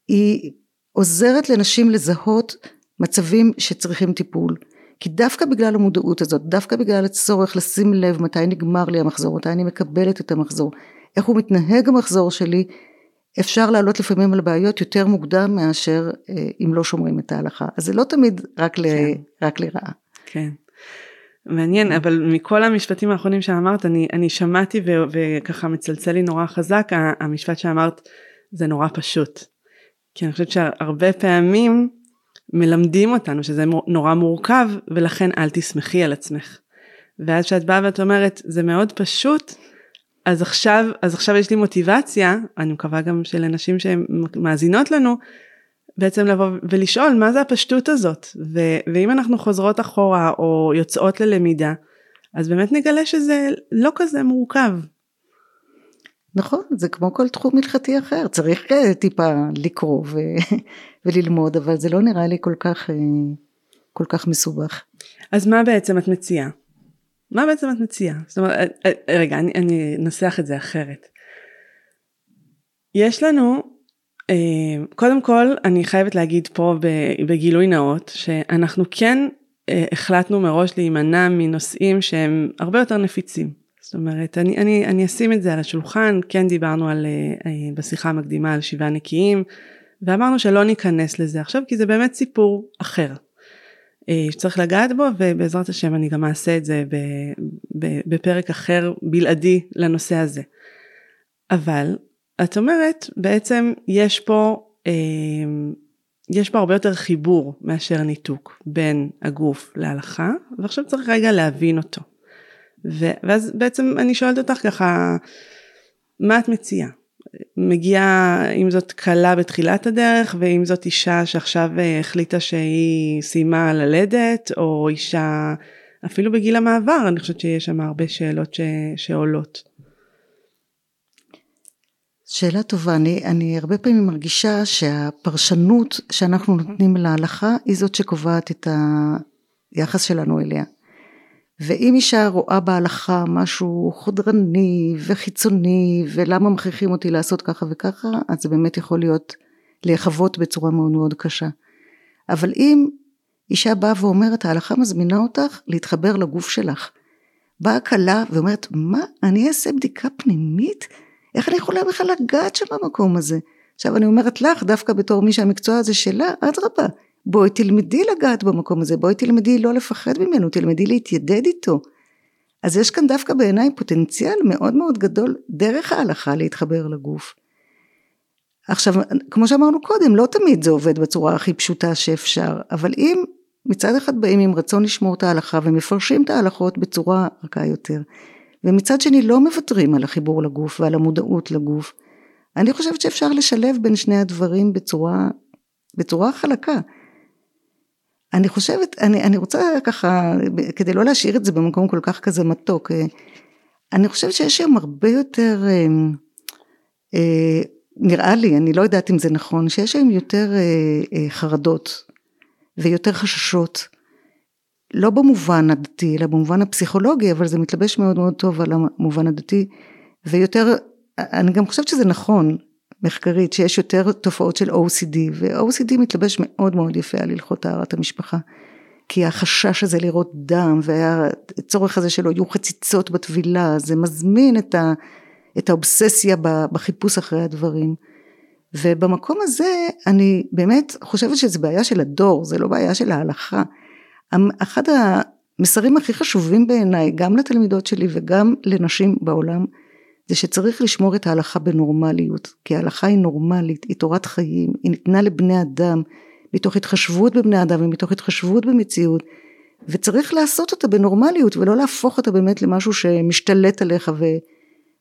[SPEAKER 3] היא עוזרת לנשים לזהות מצבים שצריכים טיפול כי דווקא בגלל המודעות הזאת, דווקא בגלל הצורך לשים לב מתי נגמר לי המחזור, מתי אני מקבלת את המחזור, איך הוא מתנהג המחזור שלי, אפשר לעלות לפעמים על בעיות יותר מוקדם מאשר אה, אם לא שומרים את ההלכה. אז זה לא תמיד רק, כן. ל, רק לרעה.
[SPEAKER 2] כן. מעניין, אבל מכל המשפטים האחרונים שאמרת, אני, אני שמעתי ו, וככה מצלצל לי נורא חזק המשפט שאמרת, זה נורא פשוט. כי אני חושבת שהרבה פעמים מלמדים אותנו שזה נורא מורכב ולכן אל תסמכי על עצמך. ואז כשאת באה ואת אומרת זה מאוד פשוט אז עכשיו אז עכשיו יש לי מוטיבציה אני מקווה גם של אנשים שמאזינות לנו בעצם לבוא ולשאול מה זה הפשטות הזאת ו- ואם אנחנו חוזרות אחורה או יוצאות ללמידה אז באמת נגלה שזה לא כזה מורכב
[SPEAKER 3] נכון, זה כמו כל תחום הלכתי אחר, צריך אה, טיפה לקרוא ו... [LAUGHS] וללמוד, אבל זה לא נראה לי כל כך, אה, כל כך מסובך.
[SPEAKER 2] אז מה בעצם את מציעה? מה בעצם את מציעה? זאת אומרת, אה, רגע, אני, אני אנסח את זה אחרת. יש לנו, קודם כל, אני חייבת להגיד פה בגילוי נאות, שאנחנו כן החלטנו מראש להימנע מנושאים שהם הרבה יותר נפיצים. זאת אומרת, אני, אני, אני אשים את זה על השולחן, כן דיברנו על, אה, אה, בשיחה המקדימה על שבעה נקיים, ואמרנו שלא ניכנס לזה עכשיו, כי זה באמת סיפור אחר. אה, שצריך לגעת בו, ובעזרת השם אני גם אעשה את זה בפרק אחר בלעדי לנושא הזה. אבל, את אומרת, בעצם יש פה, יש פה הרבה יותר חיבור מאשר ניתוק בין הגוף להלכה, ועכשיו צריך רגע להבין אותו. ואז בעצם אני שואלת אותך ככה, מה את מציעה? מגיעה אם זאת כלה בתחילת הדרך ואם זאת אישה שעכשיו אה, החליטה שהיא סיימה ללדת או אישה אפילו בגיל המעבר אני חושבת שיש שם הרבה שאלות ש, שעולות.
[SPEAKER 3] שאלה טובה, אני, אני הרבה פעמים מרגישה שהפרשנות שאנחנו נותנים להלכה היא זאת שקובעת את היחס שלנו אליה. ואם אישה רואה בהלכה משהו חודרני וחיצוני ולמה מכריחים אותי לעשות ככה וככה אז זה באמת יכול להיות להיחוות בצורה מאוד מאוד קשה. אבל אם אישה באה ואומרת ההלכה מזמינה אותך להתחבר לגוף שלך. באה כלה ואומרת מה אני אעשה בדיקה פנימית? איך אני יכולה בכלל לגעת שם במקום הזה? עכשיו אני אומרת לך דווקא בתור מי שהמקצוע הזה שלה אדרבה בואי תלמדי לגעת במקום הזה, בואי תלמדי לא לפחד ממנו, תלמדי להתיידד איתו. אז יש כאן דווקא בעיניי פוטנציאל מאוד מאוד גדול דרך ההלכה להתחבר לגוף. עכשיו, כמו שאמרנו קודם, לא תמיד זה עובד בצורה הכי פשוטה שאפשר, אבל אם מצד אחד באים עם רצון לשמור את ההלכה ומפרשים את ההלכות בצורה רכה יותר, ומצד שני לא מוותרים על החיבור לגוף ועל המודעות לגוף, אני חושבת שאפשר לשלב בין שני הדברים בצורה, בצורה חלקה. אני חושבת, אני, אני רוצה ככה, כדי לא להשאיר את זה במקום כל כך כזה מתוק, אה, אני חושבת שיש היום הרבה יותר, אה, אה, נראה לי, אני לא יודעת אם זה נכון, שיש היום יותר חרדות ויותר חששות, לא במובן הדתי, אלא במובן הפסיכולוגי, אבל זה מתלבש מאוד מאוד טוב על המובן הדתי, ויותר, אני גם חושבת שזה נכון, מחקרית שיש יותר תופעות של OCD ו-OCD מתלבש מאוד מאוד יפה על הלכות טהרת המשפחה. כי החשש הזה לראות דם והצורך הזה שלא יהיו חציצות בטבילה זה מזמין את, ה, את האובססיה בחיפוש אחרי הדברים. ובמקום הזה אני באמת חושבת שזה בעיה של הדור זה לא בעיה של ההלכה אחד המסרים הכי חשובים בעיניי, גם לתלמידות שלי וגם לנשים בעולם, זה שצריך לשמור את ההלכה בנורמליות, כי ההלכה היא נורמלית, היא תורת חיים, היא ניתנה לבני אדם, מתוך התחשבות בבני אדם ומתוך התחשבות במציאות, וצריך לעשות אותה בנורמליות ולא להפוך אותה באמת למשהו שמשתלט עליך ו,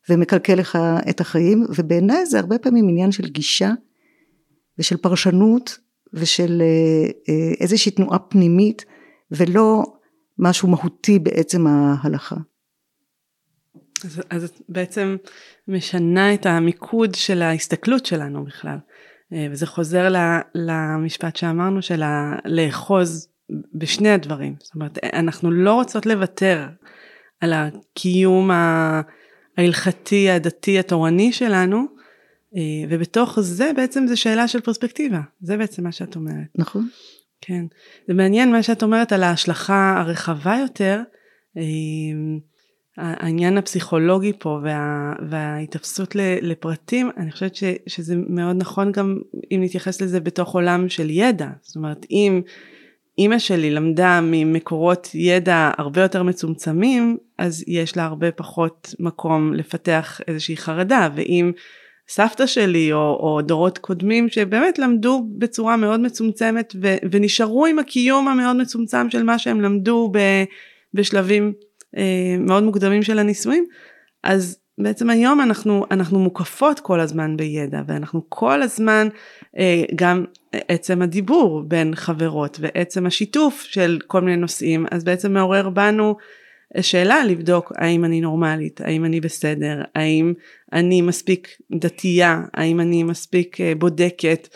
[SPEAKER 3] ומקלקל לך את החיים, ובעיניי זה הרבה פעמים עניין של גישה ושל פרשנות ושל אה, אה, איזושהי תנועה פנימית, ולא משהו מהותי בעצם ההלכה.
[SPEAKER 2] אז, אז את בעצם משנה את המיקוד של ההסתכלות שלנו בכלל. אה, וזה חוזר למשפט שאמרנו של לאחוז בשני הדברים. זאת אומרת, אנחנו לא רוצות לוותר על הקיום ההלכתי, הדתי, התורני שלנו, אה, ובתוך זה בעצם זה שאלה של פרספקטיבה. זה בעצם מה שאת אומרת.
[SPEAKER 3] נכון.
[SPEAKER 2] כן. זה מעניין מה שאת אומרת על ההשלכה הרחבה יותר. אה, העניין הפסיכולוגי פה וה, וההתאפסות לפרטים, אני חושבת ש, שזה מאוד נכון גם אם נתייחס לזה בתוך עולם של ידע. זאת אומרת, אם אימא שלי למדה ממקורות ידע הרבה יותר מצומצמים, אז יש לה הרבה פחות מקום לפתח איזושהי חרדה, ואם סבתא שלי או, או דורות קודמים שבאמת למדו בצורה מאוד מצומצמת ו, ונשארו עם הקיום המאוד מצומצם של מה שהם למדו ב, בשלבים אה, מאוד מוקדמים של הנישואים, אז בעצם היום אנחנו, אנחנו מוקפות כל הזמן בידע ואנחנו כל הזמן אה, גם עצם הדיבור בין חברות ועצם השיתוף של כל מיני נושאים אז בעצם מעורר בנו שאלה לבדוק האם אני נורמלית, האם אני בסדר, האם אני מספיק דתייה, האם אני מספיק אה, בודקת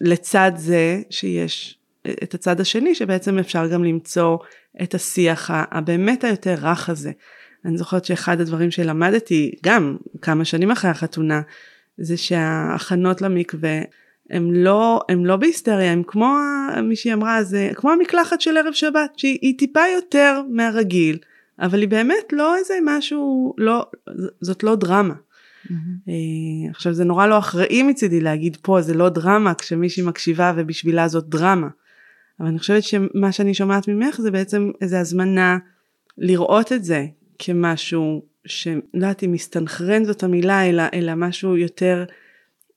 [SPEAKER 2] לצד זה שיש את הצד השני שבעצם אפשר גם למצוא את השיח הבאמת היותר רך הזה. אני זוכרת שאחד הדברים שלמדתי גם כמה שנים אחרי החתונה זה שההכנות למקווה הם לא, הם לא בהיסטריה, הם כמו מישהי אמרה, זה כמו המקלחת של ערב שבת, שהיא טיפה יותר מהרגיל, אבל היא באמת לא איזה משהו, לא, זאת לא דרמה. Mm-hmm. עכשיו זה נורא לא אחראי מצידי להגיד פה זה לא דרמה כשמישהי מקשיבה ובשבילה זאת דרמה. אבל אני חושבת שמה שאני שומעת ממך זה בעצם איזה הזמנה לראות את זה כמשהו שלא יודעת אם מסתנכרן זאת המילה אלא, אלא משהו יותר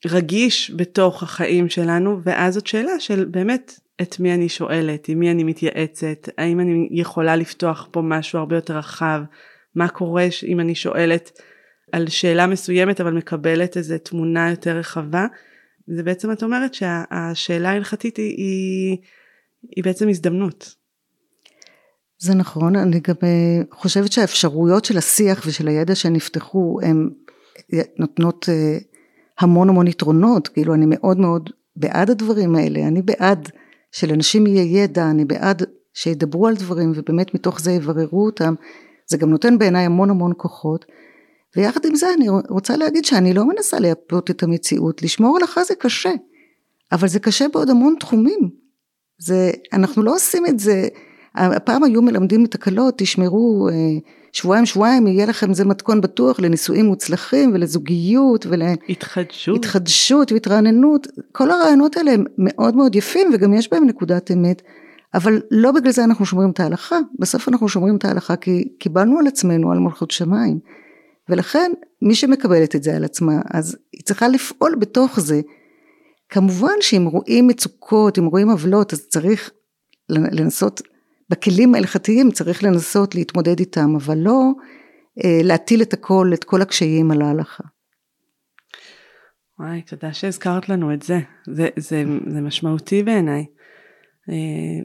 [SPEAKER 2] רגיש בתוך החיים שלנו ואז זאת שאלה של באמת את מי אני שואלת, עם מי אני מתייעצת, האם אני יכולה לפתוח פה משהו הרבה יותר רחב, מה קורה אם אני שואלת על שאלה מסוימת אבל מקבלת איזה תמונה יותר רחבה. זה בעצם את אומרת שהשאלה ההלכתית היא, היא היא בעצם הזדמנות.
[SPEAKER 3] זה נכון, אני גם אה, חושבת שהאפשרויות של השיח ושל הידע שנפתחו הן נותנות אה, המון המון יתרונות, כאילו אני מאוד מאוד בעד הדברים האלה, אני בעד שלאנשים יהיה ידע, אני בעד שידברו על דברים ובאמת מתוך זה יבררו אותם, זה גם נותן בעיניי המון המון כוחות, ויחד עם זה אני רוצה להגיד שאני לא מנסה לייפות את המציאות, לשמור הלכה זה קשה, אבל זה קשה בעוד המון תחומים, זה, אנחנו לא עושים את זה, הפעם היו מלמדים את הקלות, תשמרו אה, שבועיים שבועיים, יהיה לכם זה מתכון בטוח לנישואים מוצלחים ולזוגיות
[SPEAKER 2] ולהתחדשות
[SPEAKER 3] התחדשות. והתרעננות, כל הרעיונות האלה הם מאוד מאוד יפים וגם יש בהם נקודת אמת, אבל לא בגלל זה אנחנו שומרים את ההלכה, בסוף אנחנו שומרים את ההלכה כי קיבלנו על עצמנו על מלכות שמיים, ולכן מי שמקבלת את זה על עצמה, אז היא צריכה לפעול בתוך זה. כמובן שאם רואים מצוקות, אם רואים עוולות, אז צריך לנסות, בכלים ההלכתיים צריך לנסות להתמודד איתם, אבל לא אה, להטיל את הכל, את כל הקשיים על ההלכה.
[SPEAKER 2] וואי, תודה שהזכרת לנו את זה. זה, זה, זה משמעותי בעיניי. אה,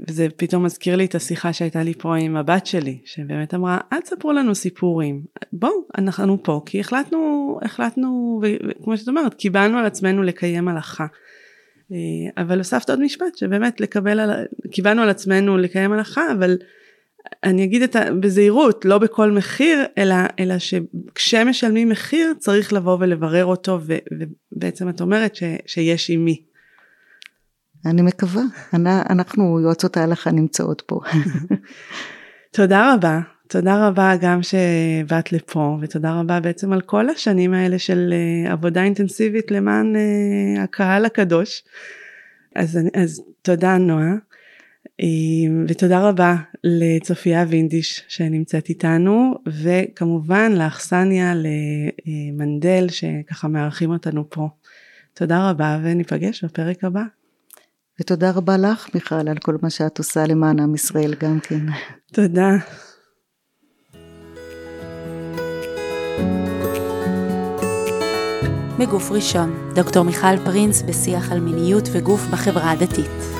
[SPEAKER 2] וזה פתאום מזכיר לי את השיחה שהייתה לי פה עם הבת שלי, שבאמת אמרה, אל תספרו לנו סיפורים, בואו, אנחנו פה, כי החלטנו, החלטנו, וכמו שאת אומרת, קיבלנו על עצמנו לקיים הלכה. אה, אבל הוספת עוד משפט שבאמת לקבל על, קיבלנו על עצמנו לקיים הלכה אבל אני אגיד את ה... בזהירות לא בכל מחיר אלא אלא שכשמשלמים מחיר צריך לבוא ולברר אותו ו, ובעצם את אומרת ש, שיש עם מי.
[SPEAKER 3] אני מקווה אנחנו יועצות ההלכה נמצאות פה.
[SPEAKER 2] תודה רבה תודה רבה גם שבאת לפה ותודה רבה בעצם על כל השנים האלה של uh, עבודה אינטנסיבית למען uh, הקהל הקדוש. אז, אז תודה נועה. ותודה רבה לצופיה וינדיש שנמצאת איתנו, וכמובן לאכסניה, למנדל שככה מארחים אותנו פה. תודה רבה וניפגש בפרק הבא.
[SPEAKER 3] ותודה רבה לך מיכל על כל מה שאת עושה למען עם ישראל גם כן.
[SPEAKER 2] תודה.
[SPEAKER 1] מגוף ראשון, דוקטור מיכל פרינס בשיח על מיניות וגוף בחברה הדתית.